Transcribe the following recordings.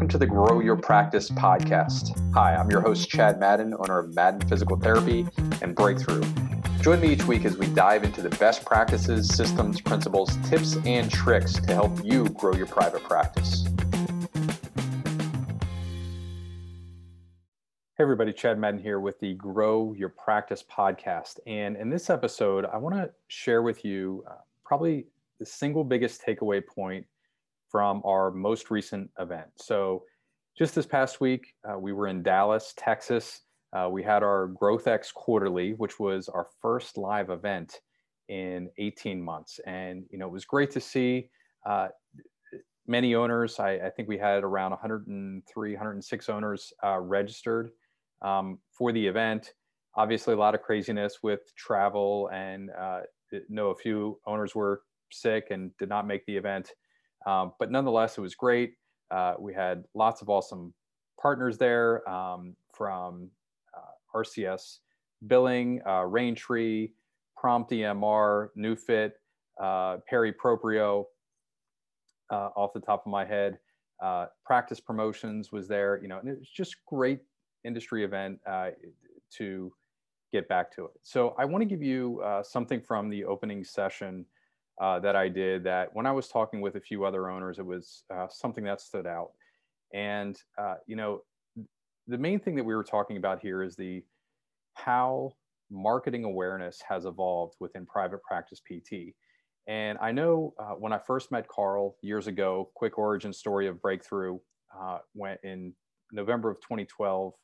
welcome to the Grow Your Practice podcast. Hi, I'm your host, Chad Madden, owner of Madden Physical Therapy and Breakthrough. Join me each week as we dive into the best practices, systems, principles, tips, and tricks to help you grow your private practice. Hey, everybody, Chad Madden here with the Grow Your Practice podcast. And in this episode, I want to share with you uh, probably the single biggest takeaway point from our most recent event. So, just this past week, uh, we were in Dallas, Texas. Uh, we had our GrowthX quarterly, which was our first live event in 18 months. And, you know, it was great to see uh, many owners. I, I, think we had around 103, 106 owners uh, registered um, for the event. Obviously, a lot of craziness with travel, and uh, know a few owners were sick and did not make the event. Um, but nonetheless, it was great. Uh, we had lots of awesome partners there um, from uh, RCS Billing, uh, Raintree, Prompt EMR, NewFit, uh, Perry Proprio, uh, off the top of my head. Uh, Practice Promotions was there, you know, and it was just great industry event to get back to it. So I want to give you something from the opening session uh, that I did that when I was talking with a few other owners, it was uh, something that stood out. And, uh, you know, the main thing that we were talking about here is the how marketing awareness has evolved within private practice PT. And I know uh, when I first met Carl years ago, quick origin story of breakthrough, uh, went in November of 2012.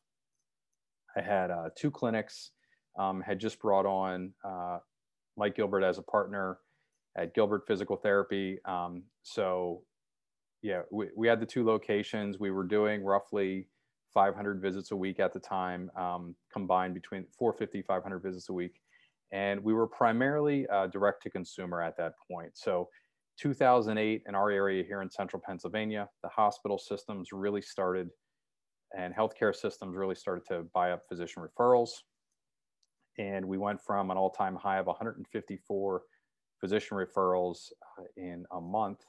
I had two clinics, um, had just brought on Mike Gilbert as a partner at Gilbert Physical Therapy. Um, so, yeah, we, we had the two locations. We were doing roughly 500 visits a week at the time, um, combined between 450, 500 visits a week. And we were primarily uh, direct to consumer at that point. So, 2008 in our area here in central Pennsylvania, the hospital systems really started and healthcare systems really started to buy up physician referrals. And we went from an all time high of 154 physician referrals uh, in a month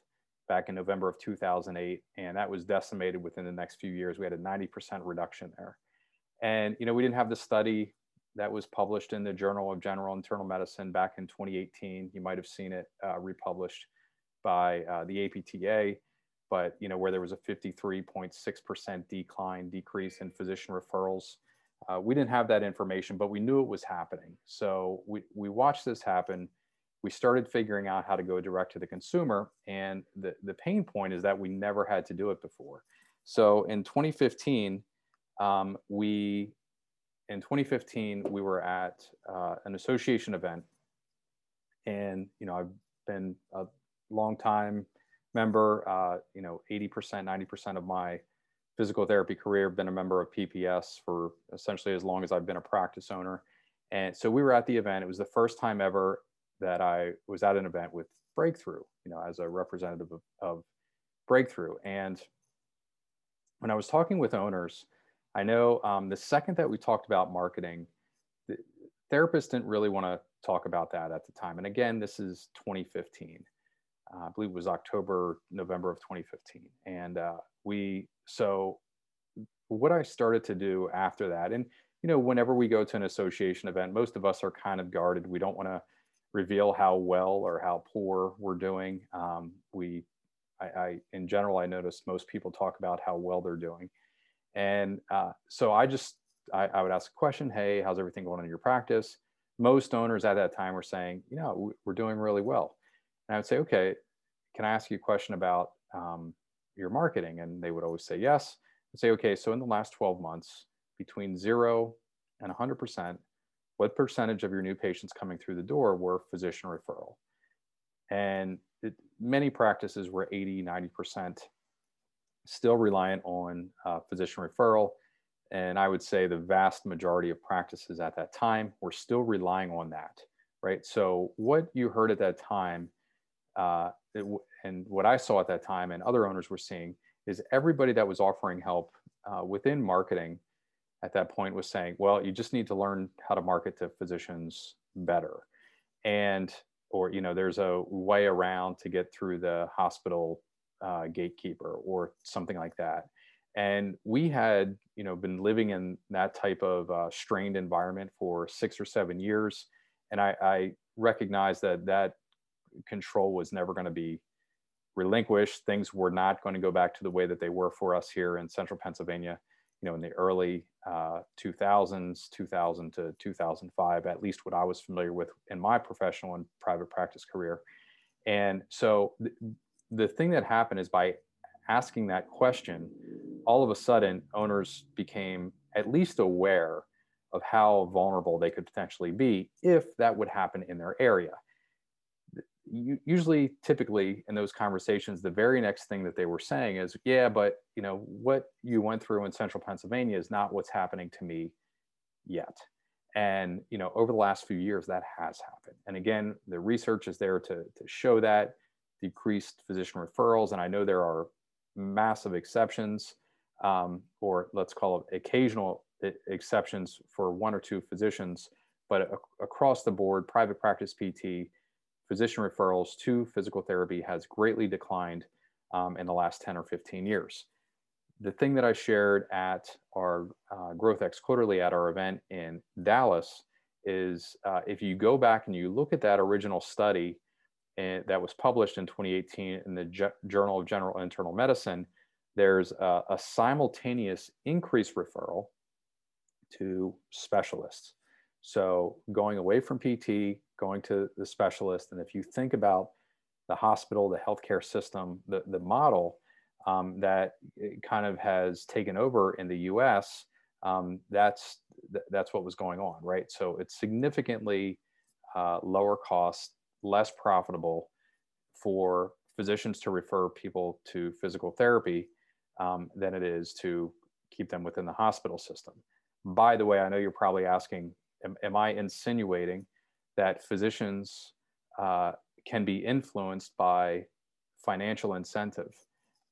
back in November of 2008, and that was decimated within the next few years. We had a 90% reduction there. And, you know, we didn't have the study that was published in the Journal of General Internal Medicine back in 2018. You might have seen it uh, republished by uh, the APTA, but, you know, where there was a 53.6% decline, decrease in physician referrals. Uh, we didn't have that information, but we knew it was happening. So we, we watched this happen we started figuring out how to go direct to the consumer. And the, the pain point is that we never had to do it before. So in 2015, um, we, in 2015, we were at uh, an association event. And, you know, I've been a long time member, uh, you know, 80%, 90% of my physical therapy career, been a member of PPS for essentially as long as I've been a practice owner. And so we were at the event. It was the first time ever that I was at an event with Breakthrough, you know, as a representative of, of Breakthrough. And when I was talking with owners, I know um, the second that we talked about marketing, the therapists didn't really want to talk about that at the time. And again, this is 2015. Uh, I believe it was October, November of 2015. And uh, we, so what I started to do after that, and, you know, whenever we go to an association event, most of us are kind of guarded. We don't want to reveal how well or how poor we're doing. Um, we, I, I, in general, I notice most people talk about how well they're doing. And uh, so I just, I, I, would ask a question, hey, how's everything going in your practice? Most owners at that time were saying, you know, we're doing really well. And I would say, okay, can I ask you a question about um, your marketing? And they would always say yes. Say, okay, so in the last 12 months, between zero and 100%, what percentage of your new patients coming through the door were physician referral? And it, many practices were 80, 90% still reliant on uh, physician referral. And I would say the vast majority of practices at that time were still relying on that, right? So, what you heard at that time, uh, it, and what I saw at that time, and other owners were seeing, is everybody that was offering help uh, within marketing at that point was saying, well, you just need to learn how to market to physicians better. And, or, you know, there's a way around to get through the hospital uh, gatekeeper or something like that. and we had you know been living in that type of uh, strained environment for six or seven years and i, I recognized that that control was never going to be relinquished things were not going to go back to the way that they were for us here in central pennsylvania you know in the early uh, 2000s 2000 to 2005 at least what i was familiar with in my professional and private practice career. And so th- the thing that happened is by asking that question all of a sudden owners became at least aware of how vulnerable they could potentially be if that would happen in their area usually typically in those conversations the very next thing that they were saying is yeah but you know what you went through in central pennsylvania is not what's happening to me yet. And you know over the last few years that has happened. And again the research is there to, to show that decreased physician referrals and i know there are massive exceptions um, or let's call it occasional exceptions for one or two physicians but across the board private practice pt physician referrals to physical therapy has greatly declined um, in the last 10 or 15 years. The thing that I shared at our uh, GrowthX quarterly at our event in Dallas is uh, if you go back and you look at that original study and, that was published in 2018 in the G- Journal of General Internal Medicine, there's a, a simultaneous increased referral to specialists. So going away from PT, going to the specialist, and if you think about the hospital, the healthcare system, the, the model um, that kind of has taken over in the U.S., um, that's that's what was going on, right? So it's significantly uh, lower cost, less profitable for physicians to refer people to physical therapy um, than it is to keep them within the hospital system. By the way, I know you're probably asking, am, am I insinuating that physicians uh, can be influenced by financial incentive?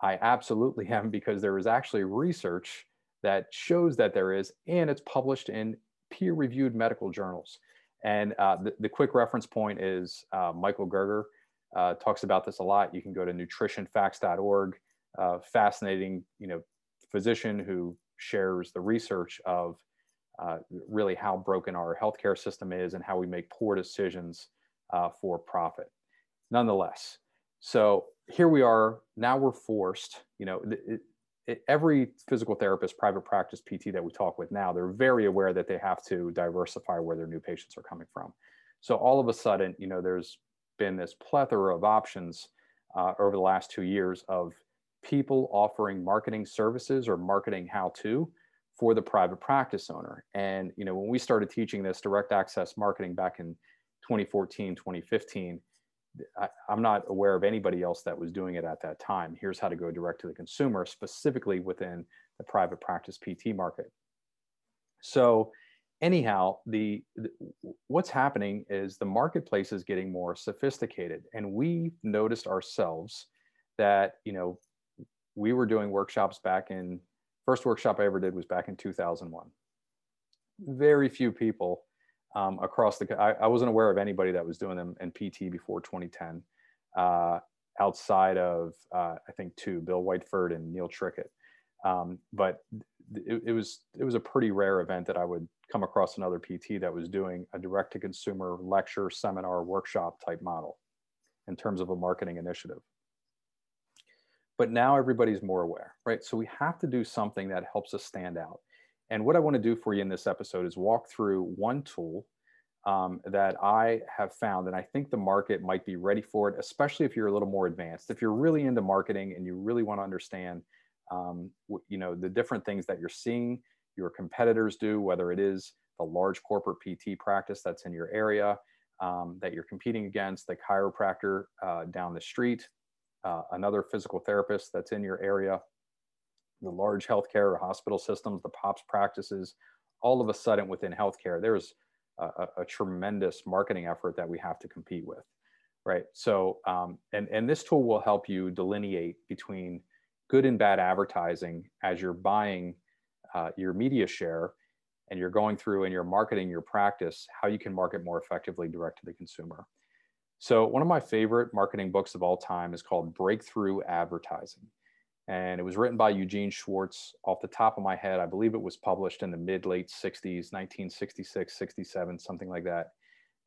I absolutely am because there is actually research that shows that there is, and it's published in peer reviewed medical journals. And uh, the, the, quick reference point is uh, Michael Greger uh, talks about this a lot. You can go to nutritionfacts.org. Uh, fascinating, you know, physician who shares the research of uh, really how broken our healthcare system is and how we make poor decisions uh, for profit. Nonetheless, so here we are. Now we're forced. You know, it, it, every physical therapist, private practice PT that we talk with now, they're very aware that they have to diversify where their new patients are coming from. So all of a sudden, you know, there's been this plethora of options uh, over the last two years of people offering marketing services or marketing how to for the private practice owner. And you know, when we started teaching this direct access marketing back in 2014, 2015, I, am not aware of anybody else that was doing it at that time. Here's how to go direct to the consumer, specifically within the private practice PT market. So, anyhow, the, the what's happening is the marketplace is getting more sophisticated, and we noticed ourselves that you know we were doing workshops back in First workshop I ever did was back in 2001. Very few people um, across the, I, I, wasn't aware of anybody that was doing them in PT before 2010, uh, outside of, uh, I think two, Bill Whiteford and Neil Trickett. Um, but it, it, was, it was a pretty rare event that I would come across another PT that was doing a direct to consumer lecture, seminar, workshop type model in terms of a marketing initiative but now everybody's more aware, right? So we have to do something that helps us stand out. And what I want to do for you in this episode is walk through one tool um, that I have found, and I think the market might be ready for it, especially if you're a little more advanced. If you're really into marketing and you really want to understand, um, you know, the different things that you're seeing your competitors do, whether it is the large corporate PT practice that's in your area um, that you're competing against, the chiropractor uh, down the street, uh, another physical therapist that's in your area, the large healthcare or hospital systems, the POPs practices, all of a sudden within healthcare, there's a, a tremendous marketing effort that we have to compete with, right? So, um, and, and this tool will help you delineate between good and bad advertising as you're buying uh, your media share and you're going through and you're marketing your practice, how you can market more effectively direct to the consumer. So, one of my favorite marketing books of all time is called Breakthrough Advertising. And it was written by Eugene Schwartz. Off the top of my head, I believe it was published in the mid late 60s, 1966, 67, something like that.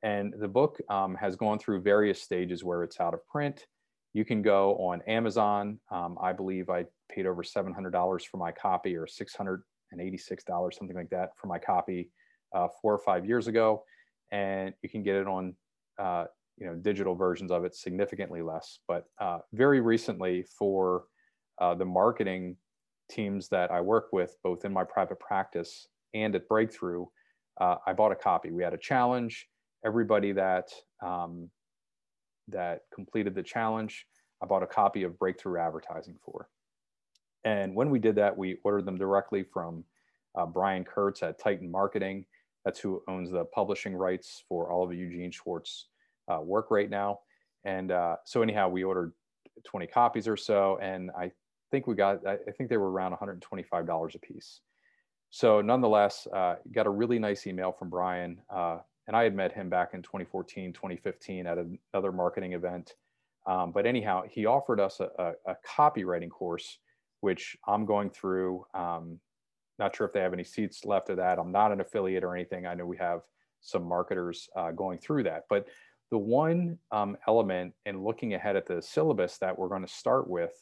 And the book um, has gone through various stages where it's out of print. You can go on Amazon. Um, I believe I paid over $700 for my copy or $686, something like that, for my copy uh, four or five years ago. And you can get it on uh, you know digital versions of it significantly less. But uh, very recently, for uh, the marketing teams that I work with, both in my private practice and at Breakthrough, uh, I bought a copy. We had a challenge. Everybody that um, that completed the challenge, I bought a copy of Breakthrough Advertising for. And when we did that, we ordered them directly from uh, Brian Kurtz at Titan Marketing. That's who owns the publishing rights for all of Eugene Schwartz uh, work right now. And uh, so anyhow, we ordered 20 copies or so, and I think we got, I think they were around $125 a piece. So nonetheless, uh, got a really nice email from Brian. Uh, and I had met him back in 2014, 2015 at another marketing event. Um, but anyhow, he offered us a, a, a, copywriting course, which I'm going through. Um, not sure if they have any seats left of that. I'm not an affiliate or anything. I know we have some marketers uh, going through that. But the one um, element in looking ahead at the syllabus that we're going to start with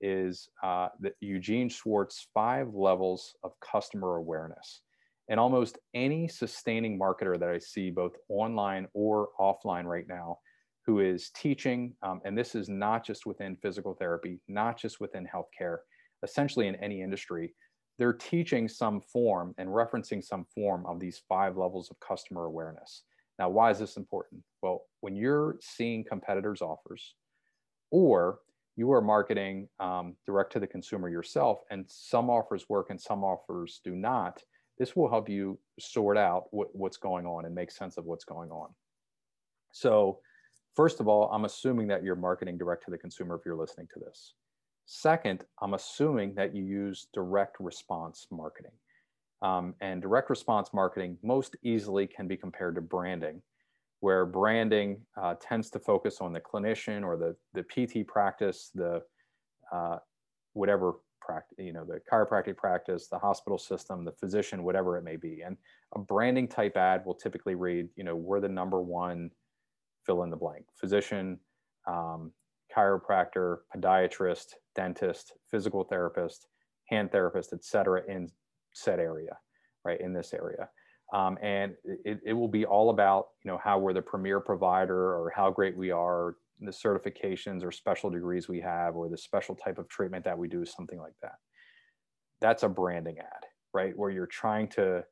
is uh, the Eugene Schwartz five levels of customer awareness. And almost any sustaining marketer that I see, both online or offline right now, who is teaching, um, and this is not just within physical therapy, not just within healthcare, essentially in any industry, they're teaching some form and referencing some form of these five levels of customer awareness. Now, why is this important? Well, when you're seeing competitors' offers, or you are marketing um, direct to the consumer yourself, and some offers work and some offers do not, this will help you sort out what, what's going on and make sense of what's going on. So, first of all, I'm assuming that you're marketing direct to the consumer if you're listening to this. Second, I'm assuming that you use direct response marketing. Um, and direct response marketing most easily can be compared to branding, where branding uh, tends to focus on the clinician or the, the PT practice, the uh, whatever practice, you know, the chiropractic practice, the hospital system, the physician, whatever it may be. And a branding type ad will typically read, you know, we're the number one fill in the blank physician, um, chiropractor, podiatrist, dentist, physical therapist, hand therapist, et cetera, in said area, right, in this area. Um, and it, it will be all about, you know, how we're the premier provider or how great we are, the certifications or special degrees we have, or the special type of treatment that we do, something like that. That's a branding ad, right? Where you're trying to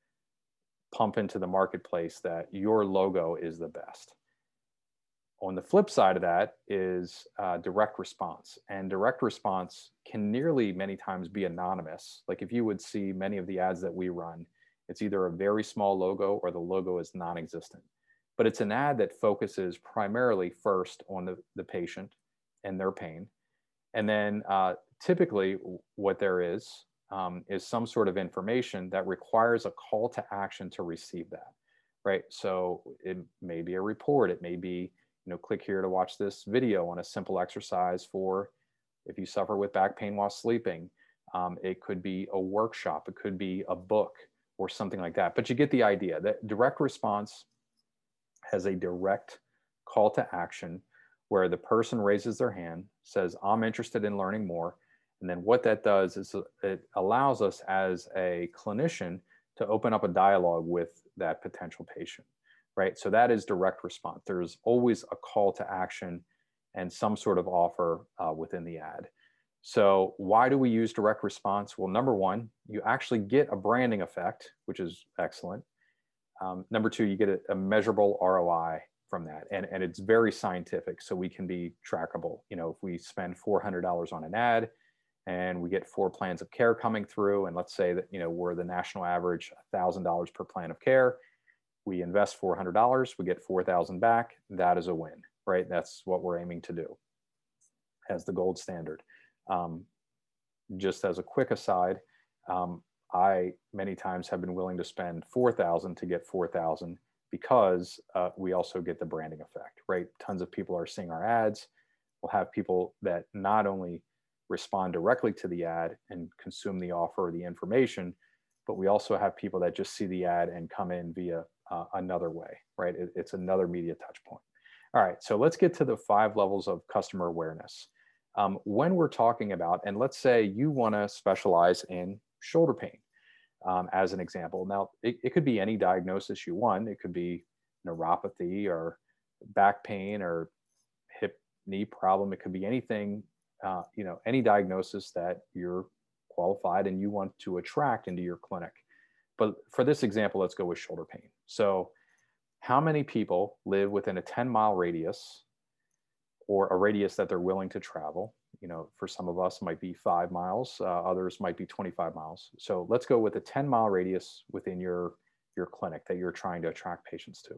pump into the marketplace that your logo is the best on the flip side of that is uh, direct response. And direct response can nearly many times be anonymous. Like if you would see many of the ads that we run it's either a very small logo or the logo is non-existent. But it's an ad that focuses primarily first on the, the patient and their pain. And then uh, typically what there is um, is some sort of information that requires a call to action to receive that right? So it may be a report. It may be you know, click here to watch this video on a simple exercise for if you suffer with back pain while sleeping. Um, it could be a workshop, it could be a book or something like that. But you get the idea that direct response has a direct call to action where the person raises their hand, says, I'm interested in learning more. And then what that does is it allows us as a clinician to open up a dialogue with that potential patient right? So that is direct response. There's always a call to action and some sort of offer uh, within the ad. So why do we use direct response? Well, number one, you actually get a branding effect, which is excellent. Um, number two, you get a, a, measurable ROI from that, and, and it's very scientific, so we can be trackable. You know, if we spend $400 on an ad and we get four plans of care coming through, and let's say that, you know, we're the national average $1,000 per plan of care, we invest $400 we get 4000 back that is a win right? That's what we're aiming to do as the gold standard. Um, just as a quick aside um, i many times have been willing to spend 4000 to get 4000 because uh, we also get the branding effect right? Tons of people are seeing our ads. We'll have people that not only respond directly to the ad and consume the offer or the information, but we also have people that just see the ad and come in via uh, another way, right? It, it's another media touch point. All right, so let's get to the five levels of customer awareness. Um, when we're talking about, and let's say you want to specialize in shoulder pain, um, as an example. Now, it, it could be any diagnosis you want. It could be neuropathy or back pain or hip knee problem. It could be anything, uh, you know, any diagnosis that you're qualified and you want to attract into your clinic. But for this example, let's go with shoulder pain. So, how many people live within a 10 mile radius or a radius that they're willing to travel? You know, for some of us, might be five miles, uh, others might be 25 miles. So, let's go with a 10 mile radius within your, your clinic that you're trying to attract patients to.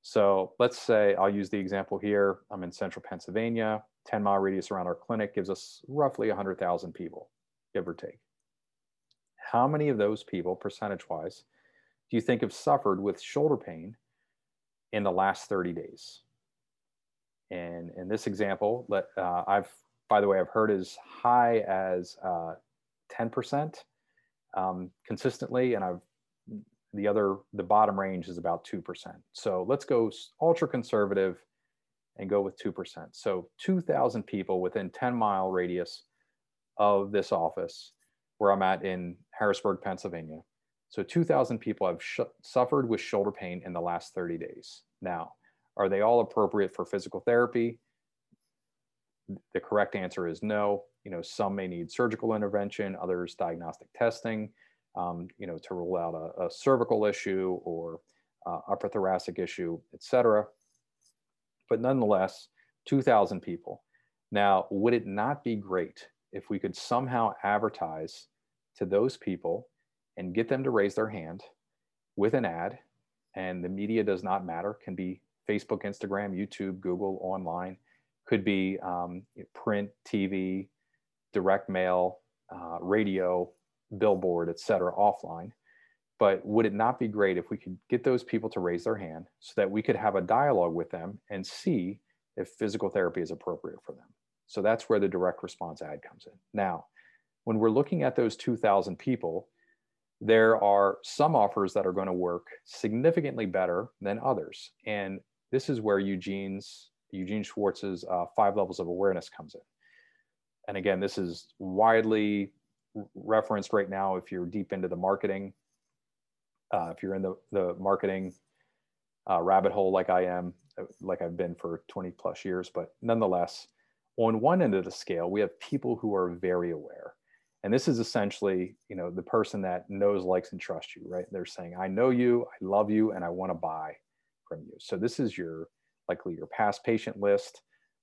So, let's say I'll use the example here. I'm in central Pennsylvania, 10 mile radius around our clinic gives us roughly 100,000 people, give or take how many of those people, percentage wise, do you think have suffered with shoulder pain in the last 30 days? And in this example, let, uh, I've, by the way, I've heard as high as uh, 10% um, consistently, and I've the other the bottom range is about 2%. So let's go ultra conservative and go with 2%. So 2,000 people within 10 mile radius of this office where I'm at in Harrisburg, Pennsylvania. So 2,000 people have suffered with shoulder pain in the last 30 days. Now, are they all appropriate for physical therapy? The correct answer is no. You know, some may need surgical intervention, others diagnostic testing, um, you know, to rule out a, a cervical issue or uh, upper thoracic issue, et cetera. But nonetheless, 2,000 people. Now, would it not be great if we could somehow advertise to those people and get them to raise their hand with an ad. And the media does not matter. Can be facebook instagram youtube google online. Could be um, print tv direct mail uh, radio billboard etc offline. But would it not be great if we could get those people to raise their hand so that we could have a dialogue with them and see if physical therapy is appropriate for them? So that's where the direct response ad comes in. Now when we're looking at those 2,000 people, there are some offers that are going to work significantly better than others. And this is where Eugene's Eugene Schwartz's uh, five levels of awareness comes in. And again, this is widely referenced right now if you're deep into the marketing, uh, if you're in the, the marketing uh, rabbit hole like I am, uh, like I've been for 20 plus years. But nonetheless, on one end of the scale, we have people who are very aware and this is essentially you know the person that knows likes and trusts you right? They're saying i know you i love you and i want to buy from you. So this is your likely your past patient list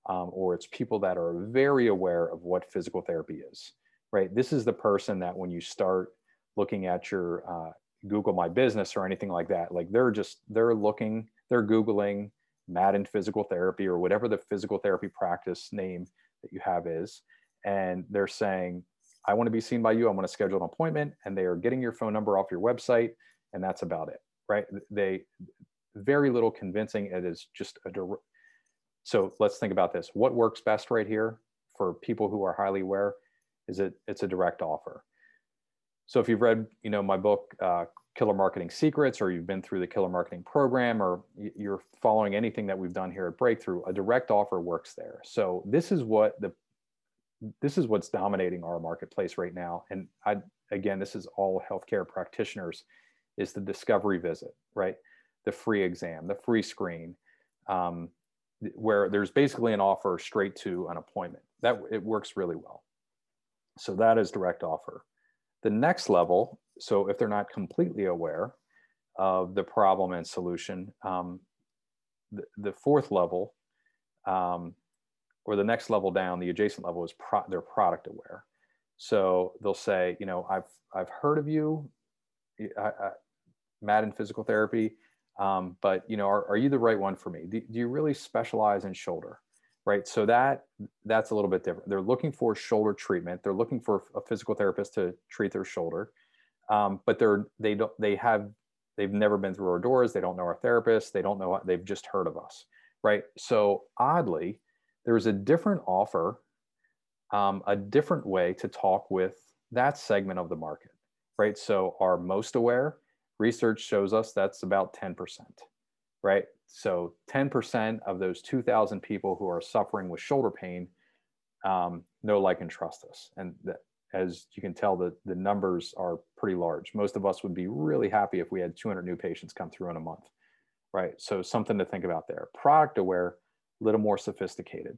um, or it's people that are very aware of what physical therapy is right? This is the person that when you start looking at your uh, google my business or anything like that like they're just they're looking they're googling madden physical therapy or whatever the physical therapy practice name that you have is and they're saying I want to be seen by you. I want to schedule an appointment, and they are getting your phone number off your website, and that's about it, right? They very little convincing. It is just a direct. So let's think about this. What works best right here for people who are highly aware is it it's a direct offer. So if you've read, you know, my book, uh, Killer Marketing Secrets, or you've been through the Killer Marketing Program, or you're following anything that we've done here at Breakthrough, a direct offer works there. So this is what the this is what's dominating our marketplace right now. And I, again, this is all healthcare practitioners is the discovery visit, right? The free exam, the free screen, um, where there's basically an offer straight to an appointment. That it works really well. So that is direct offer. The next level, so if they're not completely aware of the problem and solution, um, the, the fourth level um, or the next level down, the adjacent level is pro- they're product aware. So they'll say, you know, I've I've heard of you, I, I, Madden Physical Therapy, um, but you know, are, are you the right one for me? Do, do you really specialize in shoulder? Right. So that that's a little bit different. They're looking for shoulder treatment. They're looking for a physical therapist to treat their shoulder, um, but they're they don't they have they've never been through our doors. They don't know our therapist. They don't know. They've just heard of us. Right. So oddly, there's a different offer um, a different way to talk with that segment of the market, right? So, our most aware research shows us that's about 10%, right? So, 10% of those 2,000 people who are suffering with shoulder pain um, know, like, and trust us. And that, as you can tell, the, the numbers are pretty large. Most of us would be really happy if we had 200 new patients come through in a month, right? So, something to think about there. Product aware, a little more sophisticated.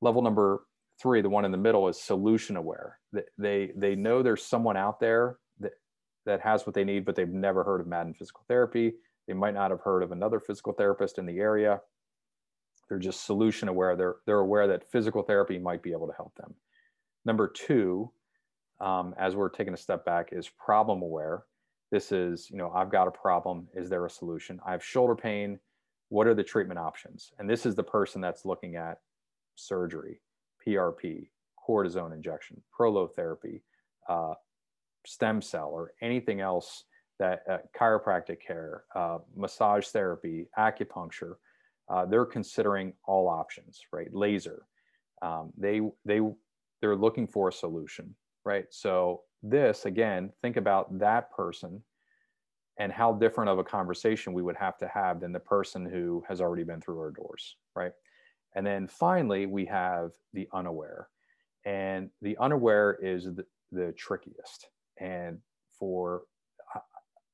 Level number three, the one in the middle, is solution aware. They, they know there's someone out there that, that has what they need, but they've never heard of Madden Physical Therapy. They might not have heard of another physical therapist in the area. They're just solution aware. They're, they're aware that physical therapy might be able to help them. Number two, um, as we're taking a step back, is problem aware. This is, you know, I've got a problem. Is there a solution? I have shoulder pain. What are the treatment options? And this is the person that's looking at surgery, PRP, cortisone injection, prolotherapy, uh, stem cell, or anything else that uh, chiropractic care, uh, massage therapy, acupuncture, uh, they're considering all options, right? Laser. Um, they they they're looking for a solution, right? So this again, think about that person and how different of a conversation we would have to have than the person who has already been through our doors, right? And then finally, we have the unaware. And the unaware is the, the trickiest. And for,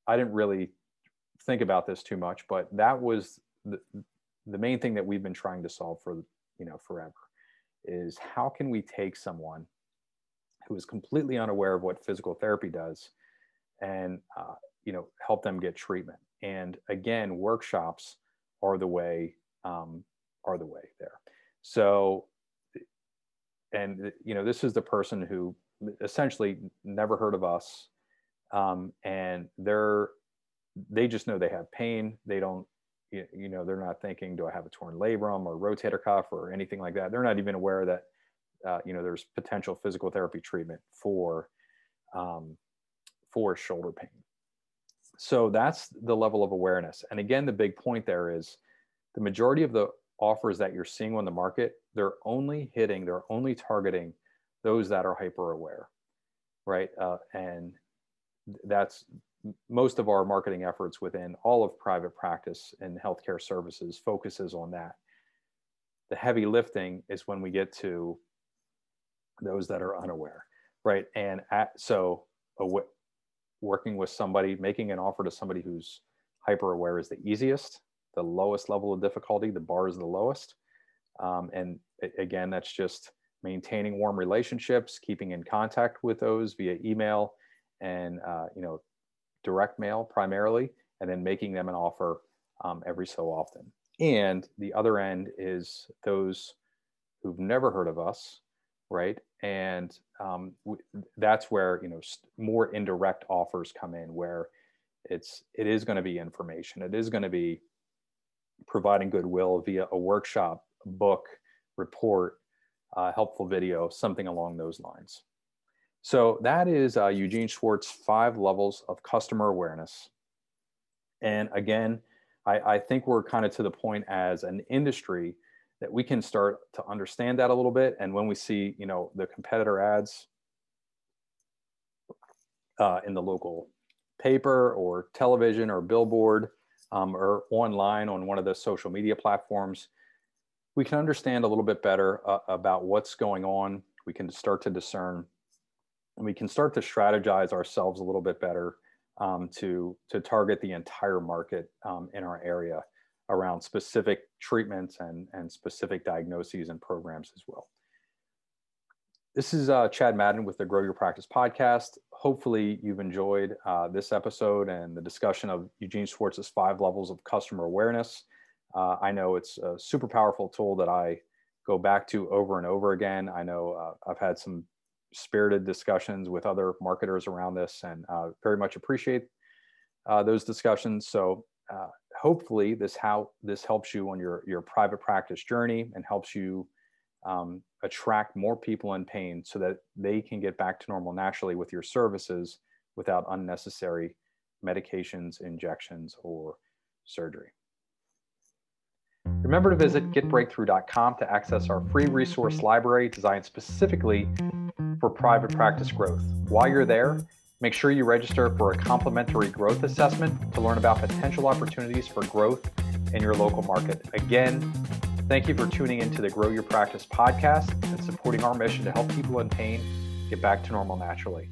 I didn't really think about this too much, but that was the, the main thing that we've been trying to solve for, you know, forever is how can we take someone who is completely unaware of what physical therapy does and, uh, you know, help them get treatment. And again, workshops are the way um, are the way there. So, and you know, this is the person who essentially never heard of us, um, and they're they just know they have pain. They don't, you know, they're not thinking, do I have a torn labrum or rotator cuff or anything like that. They're not even aware that, uh, you know, there's potential physical therapy treatment for um, for shoulder pain. So that's the level of awareness. And again, the big point there is the majority of the offers that you're seeing on the market, they're only hitting, they're only targeting those that are hyper aware, right? Uh, and that's most of our marketing efforts within all of private practice and healthcare services focuses on that. The heavy lifting is when we get to those that are unaware, right? And at, so working with somebody, making an offer to somebody who's hyper aware is the easiest the lowest level of difficulty. The bar is the lowest. Um, and again, that's just maintaining warm relationships, keeping in contact with those via email and uh, you know direct mail primarily, and then making them an offer um, every so often. And the other end is those who've never heard of us, right? And um, that's where you know more indirect offers come in, where it's it is going to be information. It is going to be providing goodwill via a workshop, book, report, uh, helpful video, something along those lines. So that is uh, Eugene Schwartz five levels of customer awareness. And again, I, I think we're kind of to the point as an industry that we can start to understand that a little bit. And when we see, you know, the competitor ads uh, in the local paper or television or billboard, um, or online on one of the social media platforms, we can understand a little bit better uh, about what's going on. We can start to discern, and we can start to strategize ourselves a little bit better um, to to target the entire market um, in our area around specific treatments and and specific diagnoses and programs as well. This is uh, Chad Madden with the Grow Your Practice podcast. Hopefully, you've enjoyed uh, this episode and the discussion of Eugene Schwartz's five levels of customer awareness. Uh, I know it's a super powerful tool that I go back to over and over again. I know uh, I've had some spirited discussions with other marketers around this and uh, very much appreciate uh, those discussions. So, hopefully, this how this helps you on your your private practice journey and helps you um, attract more people in pain so that they can get back to normal naturally with your services without unnecessary medications, injections, or surgery. Remember to visit getbreakthrough.com to access our free resource library designed specifically for private practice growth. While you're there, make sure you register for a complimentary growth assessment to learn about potential opportunities for growth in your local market. Again, thank you for tuning into the Grow Your Practice podcast and supporting our mission to help people in pain get back to normal naturally.